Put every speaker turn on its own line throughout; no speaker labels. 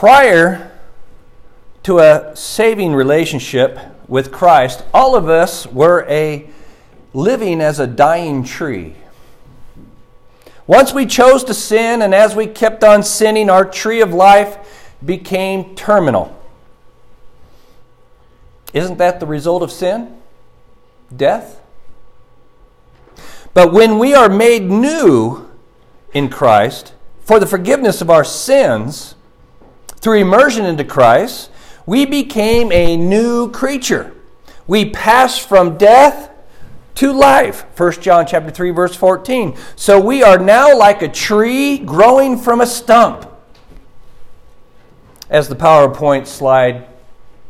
Prior to a saving relationship with Christ, all of us were a living as a dying tree. Once we chose to sin, and as we kept on sinning, our tree of life became terminal. Isn't that the result of sin? Death? But when we are made new in Christ for the forgiveness of our sins, through immersion into Christ, we became a new creature. We passed from death to life. 1 John chapter 3 verse 14. So we are now like a tree growing from a stump. As the PowerPoint slide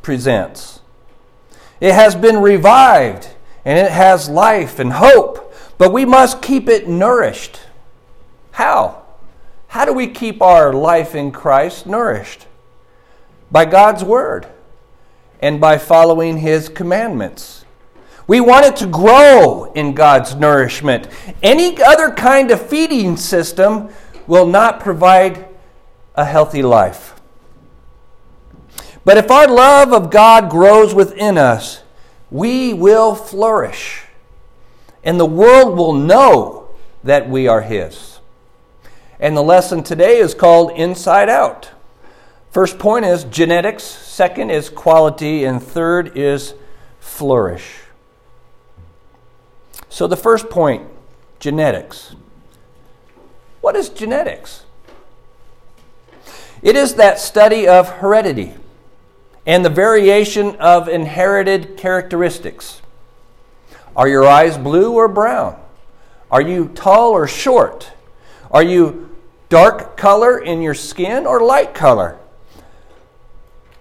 presents. It has been revived and it has life and hope, but we must keep it nourished. How? How do we keep our life in Christ nourished? By God's Word and by following His commandments. We want it to grow in God's nourishment. Any other kind of feeding system will not provide a healthy life. But if our love of God grows within us, we will flourish. And the world will know that we are His. And the lesson today is called Inside Out. First point is genetics, second is quality, and third is flourish. So, the first point genetics. What is genetics? It is that study of heredity and the variation of inherited characteristics. Are your eyes blue or brown? Are you tall or short? Are you dark color in your skin or light color.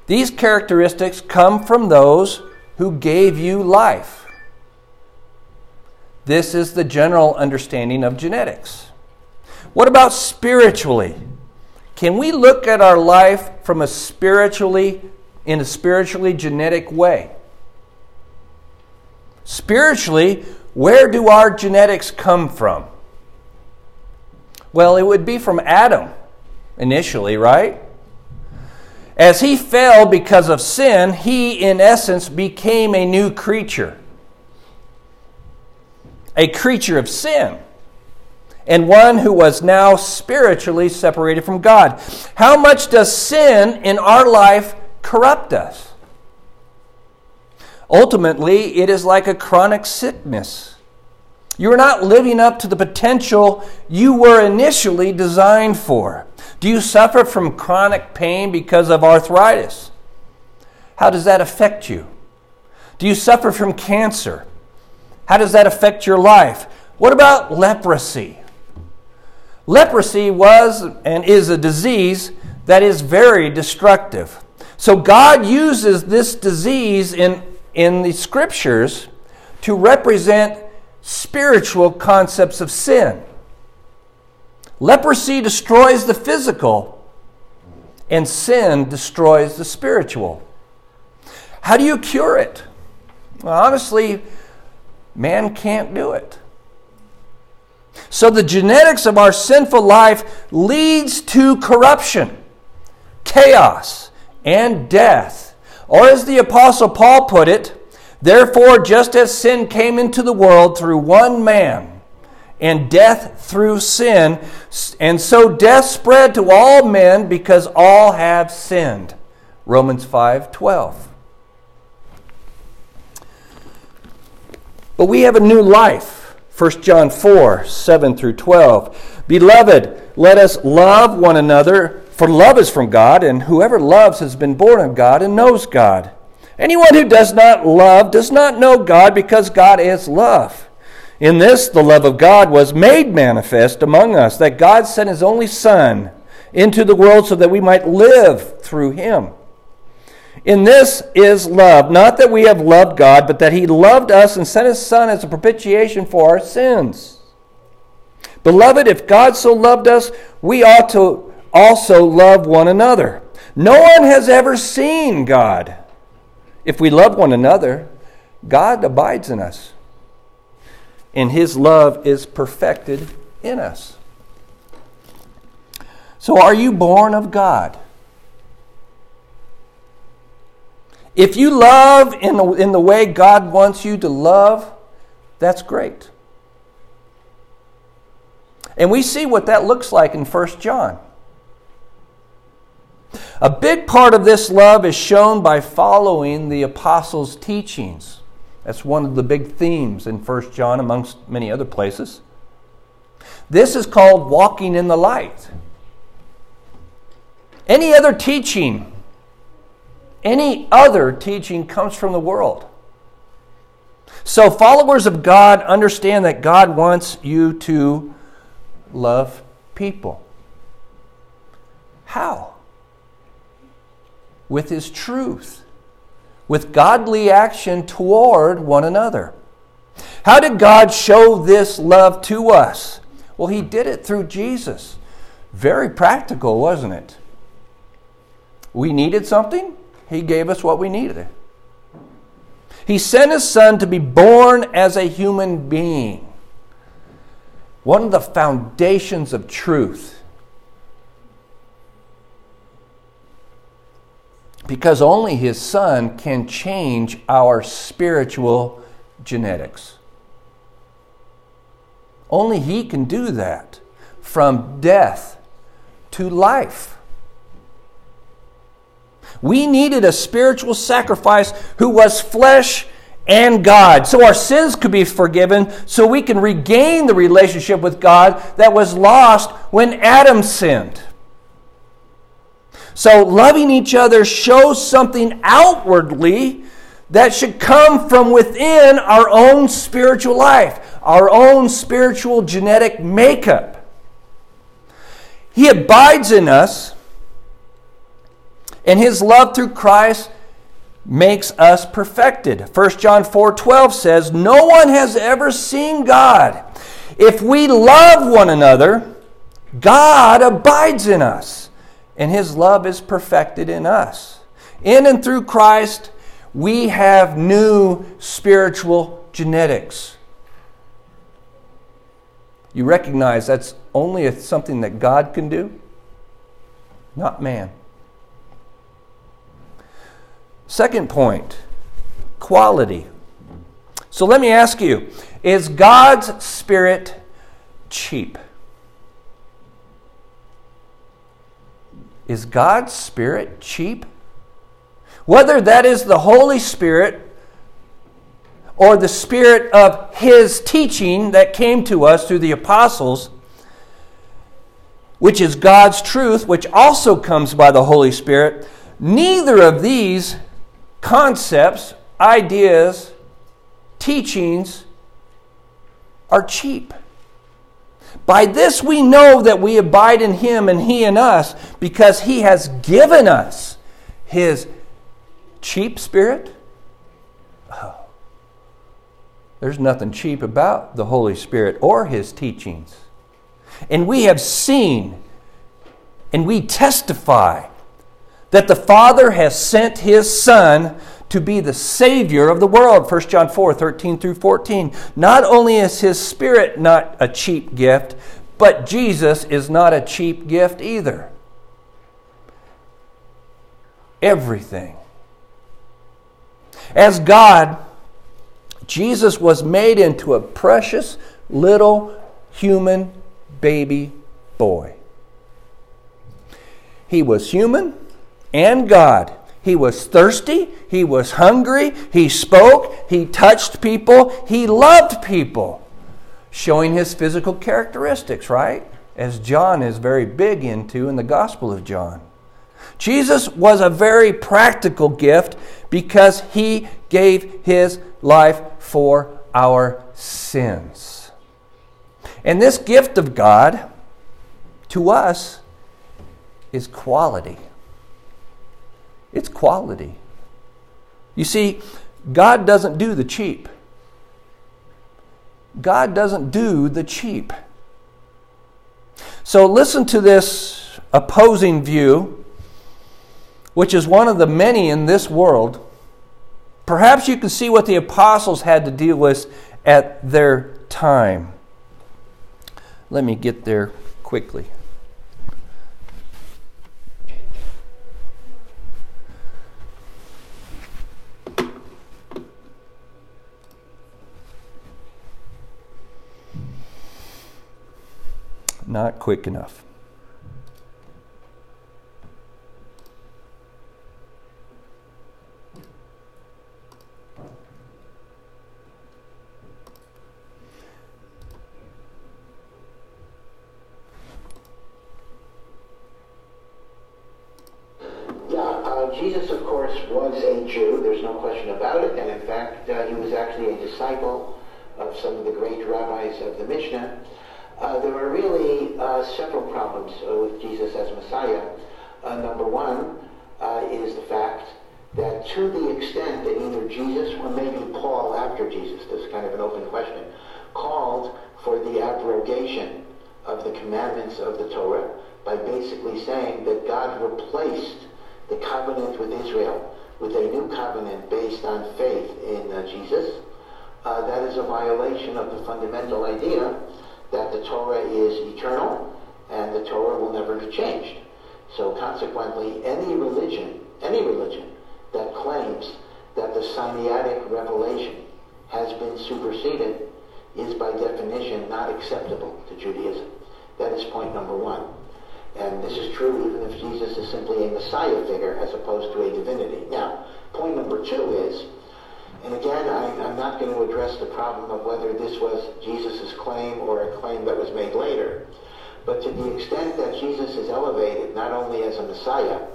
These characteristics come from those who gave you life. This is the general understanding of genetics. What about spiritually? Can we look at our life from a spiritually in a spiritually genetic way? Spiritually, where do our genetics come from? Well, it would be from Adam initially, right? As he fell because of sin, he, in essence, became a new creature. A creature of sin. And one who was now spiritually separated from God. How much does sin in our life corrupt us? Ultimately, it is like a chronic sickness you're not living up to the potential you were initially designed for. Do you suffer from chronic pain because of arthritis? How does that affect you? Do you suffer from cancer? How does that affect your life? What about leprosy? Leprosy was and is a disease that is very destructive. So God uses this disease in, in the scriptures to represent spiritual concepts of sin. Leprosy destroys the physical, and sin destroys the spiritual. How do you cure it? Well, honestly, man can't do it. So the genetics of our sinful life leads to corruption, chaos, and death. Or as the apostle Paul put it, Therefore, just as sin came into the world through one man, and death through sin, and so death spread to all men because all have sinned. Romans 5 12. But we have a new life. 1 John 4 7 through 12. Beloved, let us love one another, for love is from God, and whoever loves has been born of God and knows God. Anyone who does not love does not know God because God is love. In this, the love of God was made manifest among us, that God sent his only Son into the world so that we might live through him. In this is love, not that we have loved God, but that he loved us and sent his Son as a propitiation for our sins. Beloved, if God so loved us, we ought to also love one another. No one has ever seen God. If we love one another, God abides in us, and his love is perfected in us. So, are you born of God? If you love in the, in the way God wants you to love, that's great. And we see what that looks like in 1 John. A big part of this love is shown by following the apostles' teachings. That's one of the big themes in 1 John, amongst many other places. This is called walking in the light. Any other teaching any other teaching comes from the world. So, followers of God understand that God wants you to love people. How? With His truth, with godly action toward one another. How did God show this love to us? Well, He did it through Jesus. Very practical, wasn't it? We needed something? He gave us what we needed. He sent His Son to be born as a human being. One of the foundations of truth. Because only His Son can change our spiritual genetics. Only He can do that from death to life. We needed a spiritual sacrifice who was flesh and God. So our sins could be forgiven, so we can regain the relationship with God that was lost when Adam sinned. So loving each other shows something outwardly that should come from within our own spiritual life, our own spiritual genetic makeup. He abides in us and his love through Christ makes us perfected. 1 John 4:12 says, "No one has ever seen God. If we love one another, God abides in us, and his love is perfected in us." In and through Christ, we have new spiritual genetics. You recognize that's only something that God can do, not man. Second point quality. So let me ask you is God's Spirit cheap? Is God's Spirit cheap? Whether that is the Holy Spirit or the Spirit of His teaching that came to us through the apostles, which is God's truth, which also comes by the Holy Spirit, neither of these concepts, ideas, teachings are cheap. By this we know that we abide in Him and He in us because He has given us His cheap spirit. Oh, there's nothing cheap about the Holy Spirit or His teachings. And we have seen and we testify that the Father has sent his Son to be the Savior of the world. 1 John 4 13 through 14. Not only is his Spirit not a cheap gift, but Jesus is not a cheap gift either. Everything. As God, Jesus was made into a precious little human baby boy. He was human and God. He was thirsty, he was hungry, he spoke, he touched people, he loved people, showing his physical characteristics, right? As John is very big into in the Gospel of John. Jesus was a very practical gift because he gave his life for our sins. And this gift of God to us is quality. It's quality. You see, God doesn't do the cheap. God doesn't do the cheap. So listen to this opposing view, which is one of the many in this world. Perhaps you can see what the apostles had to deal with at their time. Let me get there quickly. Not quick enough.
Jesus, of course, was a Jew. There's no question about it. And in fact, uh, he was actually a disciple of some of the great rabbis of the Mishnah. Uh, there were really uh, several problems uh, with Jesus as Messiah. Uh, number one uh, is the fact that to the extent that either Jesus or maybe Paul after Jesus, this is kind of an open question, called for the abrogation of the commandments of the Torah by basically saying that God replaced the covenant with Israel with a new covenant based on faith in uh, Jesus, uh, that is a violation of the fundamental idea that the Torah is eternal and the Torah will never be changed. So consequently, any religion, any religion that claims that the Sinaitic revelation has been superseded is by definition not acceptable to Judaism. That is point number one. And this is true even if Jesus is simply a Messiah figure as opposed to a divinity. Now, point number two is, and again, I, am not going to address the problem of whether this was Jesus' claim or a claim that was made later. But to the extent that Jesus is elevated not only as a Messiah,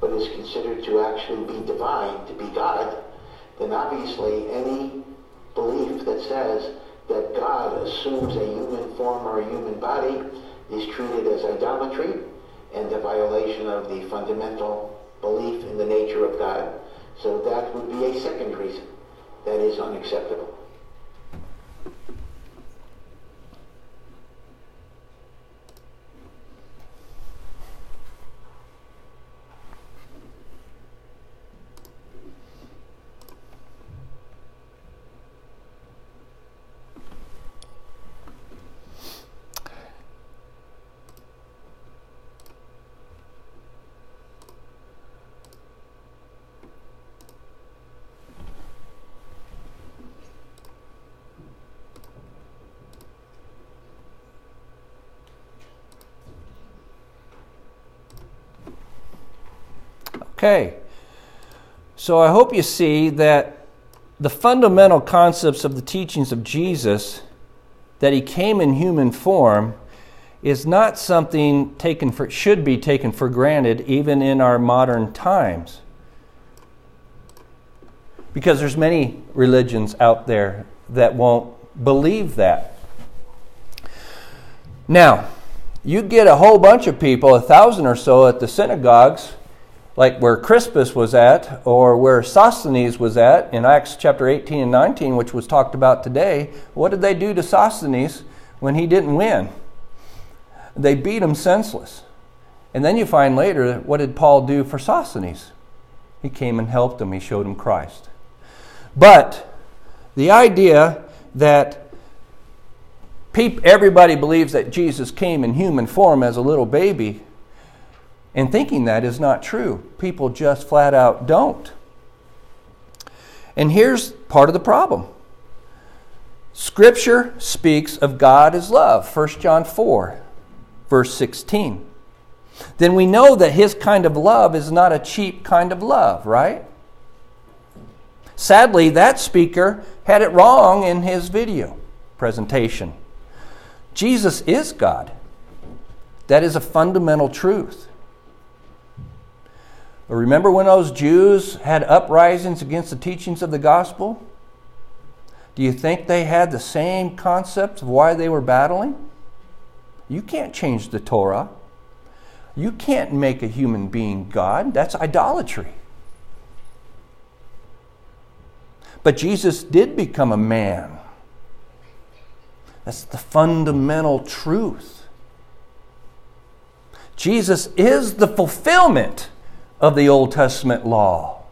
but is considered to actually be divine, to be God, then obviously any belief that says that God assumes a human form or a human body is treated as idolatry and a violation of the fundamental belief in the nature of God. So that would be a second reason that is unacceptable.
Okay. So I hope you see that the fundamental concepts of the teachings of Jesus, that he came in human form, is not something taken for should be taken for granted even in our modern times. Because there's many religions out there that won't believe that. Now, you get a whole bunch of people, a thousand or so at the synagogues like where Crispus was at or where Sosthenes was at in Acts chapter 18 and 19, which was talked about today, what did they do to Sosthenes when he didn't win? They beat him senseless. And then you find later, what did Paul do for Sosthenes? He came and helped him, he showed him Christ. But the idea that everybody believes that Jesus came in human form as a little baby and thinking that is not true. People just flat out don't. And here's part of the problem Scripture speaks of God as love, 1 John 4, verse 16. Then we know that his kind of love is not a cheap kind of love, right? Sadly, that speaker had it wrong in his video presentation. Jesus is God. That is a fundamental truth. Remember when those Jews had uprisings against the teachings of the gospel? Do you think they had the same concepts of why they were battling? You can't change the Torah. You can't make a human being God. That's idolatry. But Jesus did become a man. That's the fundamental truth. Jesus is the fulfillment of the Old Testament law.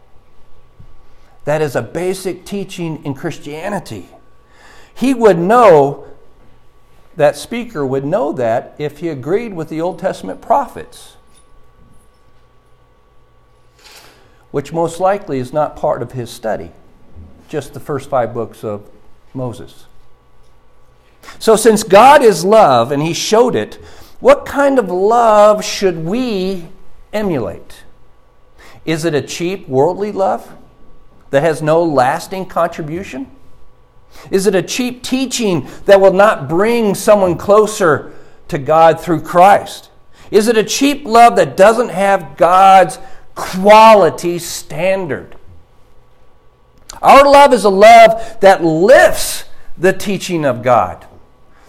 That is a basic teaching in Christianity. He would know, that speaker would know that if he agreed with the Old Testament prophets, which most likely is not part of his study, just the first five books of Moses. So, since God is love and he showed it, What kind of love should we emulate? Is it a cheap, worldly love that has no lasting contribution? Is it a cheap teaching that will not bring someone closer to God through Christ? Is it a cheap love that doesn't have God's quality standard? Our love is a love that lifts the teaching of God.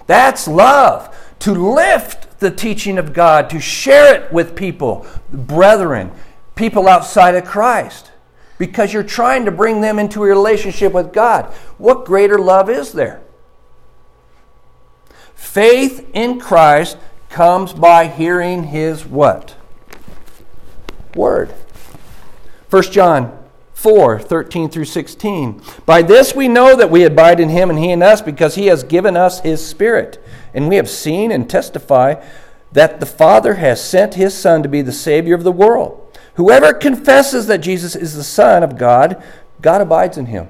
That's love. To lift the teaching of God, to share it with people, brethren, people outside of Christ, because you're trying to bring them into a relationship with God. What greater love is there? Faith in Christ comes by hearing his what? Word. 1 John 4 13 through 16. By this we know that we abide in him and he in us, because he has given us his Spirit. And we have seen and testify that the Father has sent his Son to be the Savior of the world. Whoever confesses that Jesus is the Son of God, God abides in him.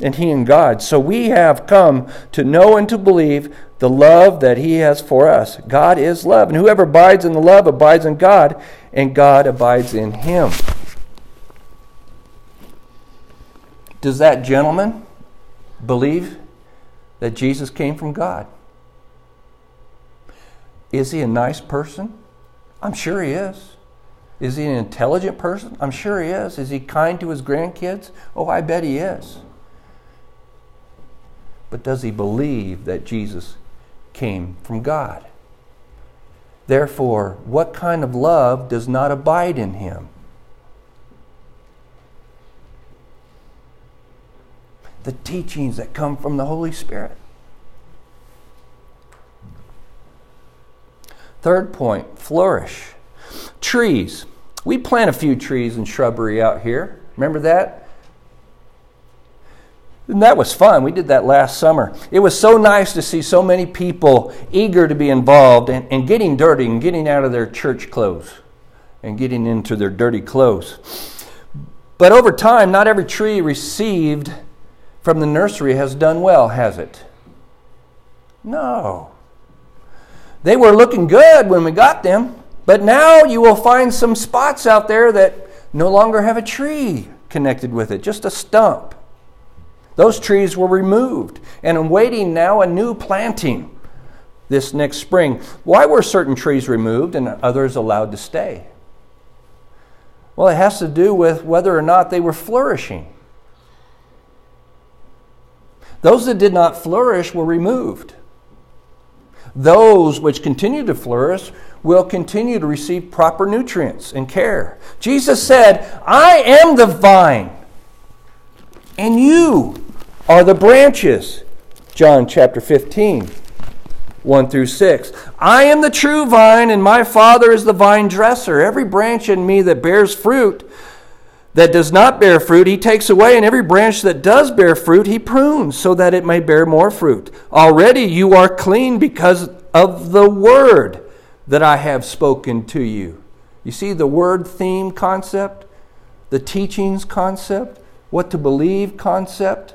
And he in God. So we have come to know and to believe the love that he has for us. God is love. And whoever abides in the love abides in God, and God abides in him. Does that gentleman believe that Jesus came from God? Is he a nice person? I'm sure he is. Is he an intelligent person? I'm sure he is. Is he kind to his grandkids? Oh, I bet he is. But does he believe that Jesus came from God? Therefore, what kind of love does not abide in him? the teachings that come from the Holy Spirit. Third point flourish. Trees. We plant a few trees and shrubbery out here. Remember that? And that was fun. We did that last summer. It was so nice to see so many people eager to be involved and, and getting dirty and getting out of their church clothes and getting into their dirty clothes. But over time, not every tree received from the nursery has done well, has it? No. They were looking good when we got them, but now you will find some spots out there that no longer have a tree connected with it, just a stump. Those trees were removed and awaiting now a new planting this next spring. Why were certain trees removed and others allowed to stay? Well, it has to do with whether or not they were flourishing. Those that did not flourish were removed. Those which continue to flourish will continue to receive proper nutrients and care. Jesus said, I am the vine, and you are the branches. John chapter 15, 1 through 6. I am the true vine, and my Father is the vine dresser. Every branch in me that bears fruit, that does not bear fruit, he takes away, and every branch that does bear fruit, he prunes, so that it may bear more fruit. Already you are clean because of the word that I have spoken to you. You see the word theme concept, the teachings concept, what to believe concept.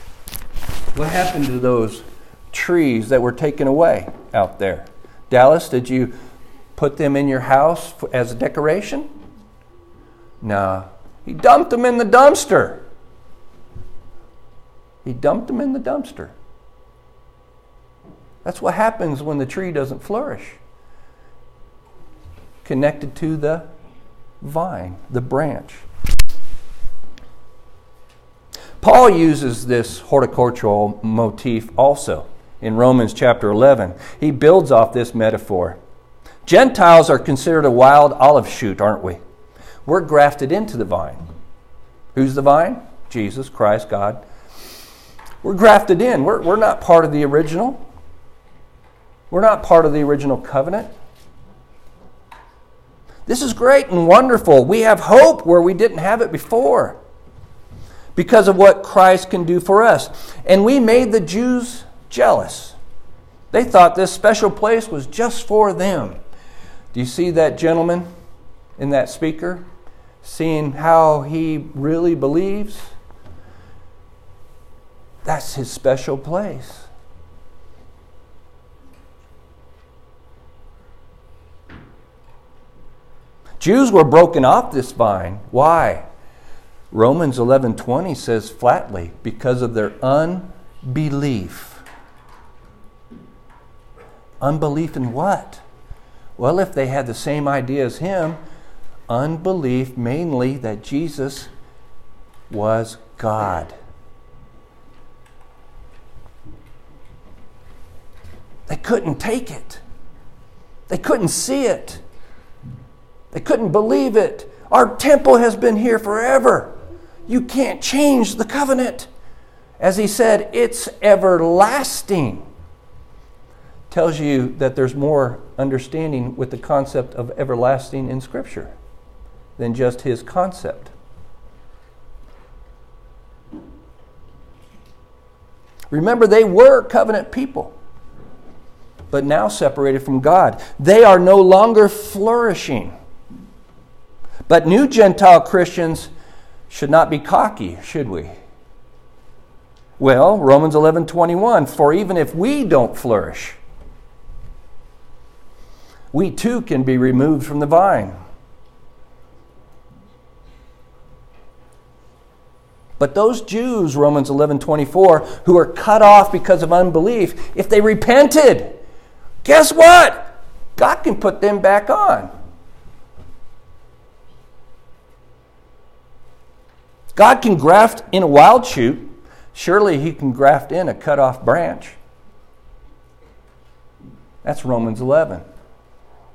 What happened to those trees that were taken away out there? Dallas, did you put them in your house as a decoration? No. He dumped them in the dumpster. He dumped them in the dumpster. That's what happens when the tree doesn't flourish. Connected to the vine, the branch. Paul uses this horticultural motif also in Romans chapter 11. He builds off this metaphor. Gentiles are considered a wild olive shoot, aren't we? We're grafted into the vine. Who's the vine? Jesus, Christ, God. We're grafted in. We're, we're not part of the original. We're not part of the original covenant. This is great and wonderful. We have hope where we didn't have it before because of what Christ can do for us. And we made the Jews jealous. They thought this special place was just for them. Do you see that gentleman in that speaker? Seeing how he really believes? That's his special place. Jews were broken off this vine. Why? Romans 11:20 says flatly, because of their unbelief. Unbelief in what? Well, if they had the same idea as him, unbelief mainly that Jesus was God. They couldn't take it. They couldn't see it. They couldn't believe it. Our temple has been here forever. You can't change the covenant. As he said, it's everlasting. Tells you that there's more understanding with the concept of everlasting in Scripture than just his concept. Remember, they were covenant people, but now separated from God. They are no longer flourishing. But new Gentile Christians should not be cocky, should we? Well, Romans 11:21, for even if we don't flourish, we too can be removed from the vine. But those Jews, Romans 11:24, who are cut off because of unbelief, if they repented, guess what? God can put them back on. God can graft in a wild shoot. Surely he can graft in a cut off branch. That's Romans 11.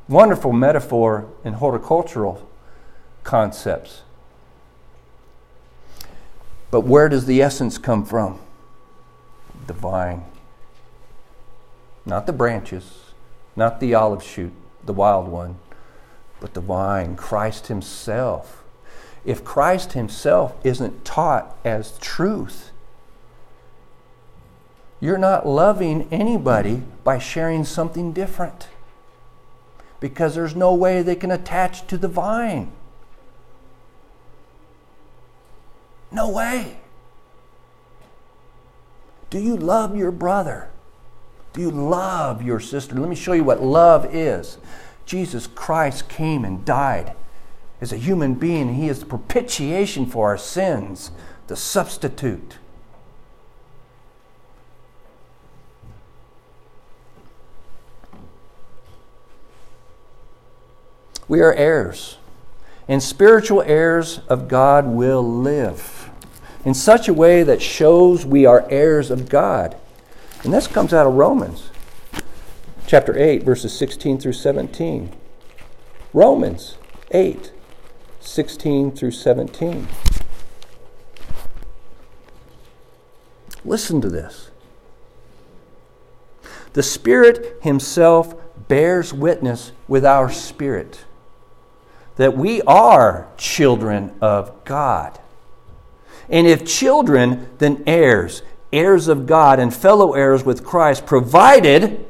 Wonderful metaphor in horticultural concepts. But where does the essence come from? The vine. Not the branches, not the olive shoot, the wild one, but the vine, Christ Himself if Christ Himself isn't taught as truth, you're not loving anybody by sharing something different because there's no way they can attach to the vine. No way. Do you love your brother? Do you love your sister? Let me show you what love is. Jesus Christ came and died as a human being. He is the propitiation for our sins, the substitute. We are heirs, and spiritual heirs of God will live in such a way that shows we are heirs of God. And this comes out of Romans chapter 8, verses 16 through 17. Romans 8, 16 through 17. Listen to this. The Spirit Himself bears witness with our spirit that we are children of God. And if children, then heirs, heirs of God, and fellow heirs with Christ, provided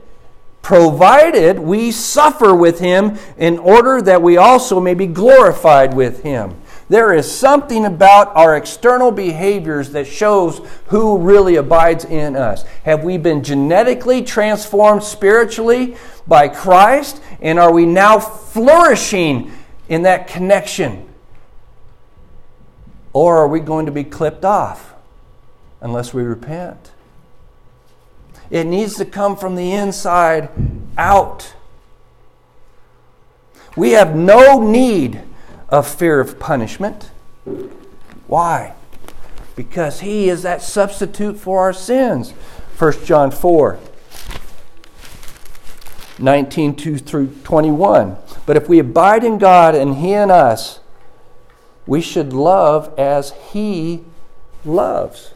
provided we suffer with him in order that we also may be glorified with him. There is something about our external behaviors that shows who really abides in us. Have we been genetically transformed spiritually by Christ? And are we now flourishing in that connection? Or are we going to be clipped off unless we repent? It needs to come from the inside out. We have no need of fear of punishment. Why? Because He is that substitute for our sins. 1 John 4 19 2 through 21. But if we abide in God and He in us, we should love as He loves.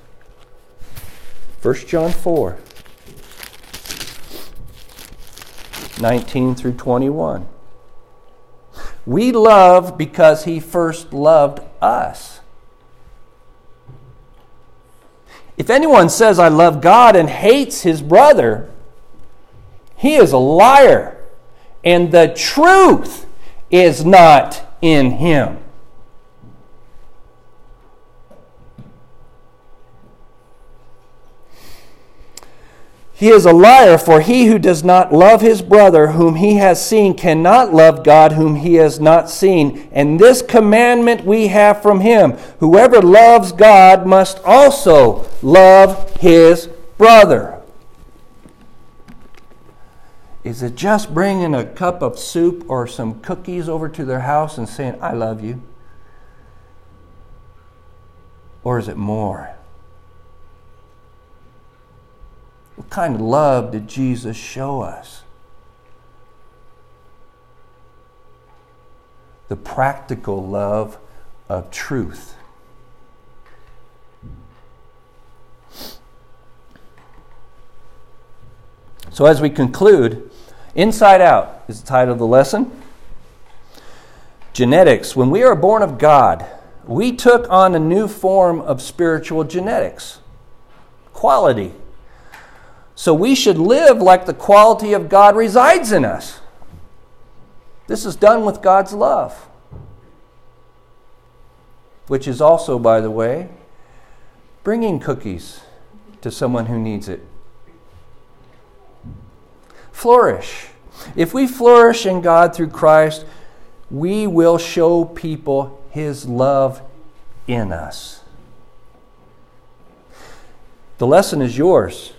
1 John 4 19 through 21. We love because he first loved us. If anyone says, I love God and hates his brother, he is a liar, and the truth is not in him. He is a liar, for he who does not love his brother whom he has seen cannot love God whom he has not seen. And this commandment we have from him whoever loves God must also love his brother. Is it just bringing a cup of soup or some cookies over to their house and saying, I love you? Or is it more? What kind of love did Jesus show us? The practical love of truth. So, as we conclude, Inside Out is the title of the lesson. Genetics. When we are born of God, we took on a new form of spiritual genetics. Quality. So we should live like the quality of God resides in us. This is done with God's love, which is also, by the way, bringing cookies to someone who needs it. Flourish. If we flourish in God through Christ, we will show people His love in us. The lesson is yours.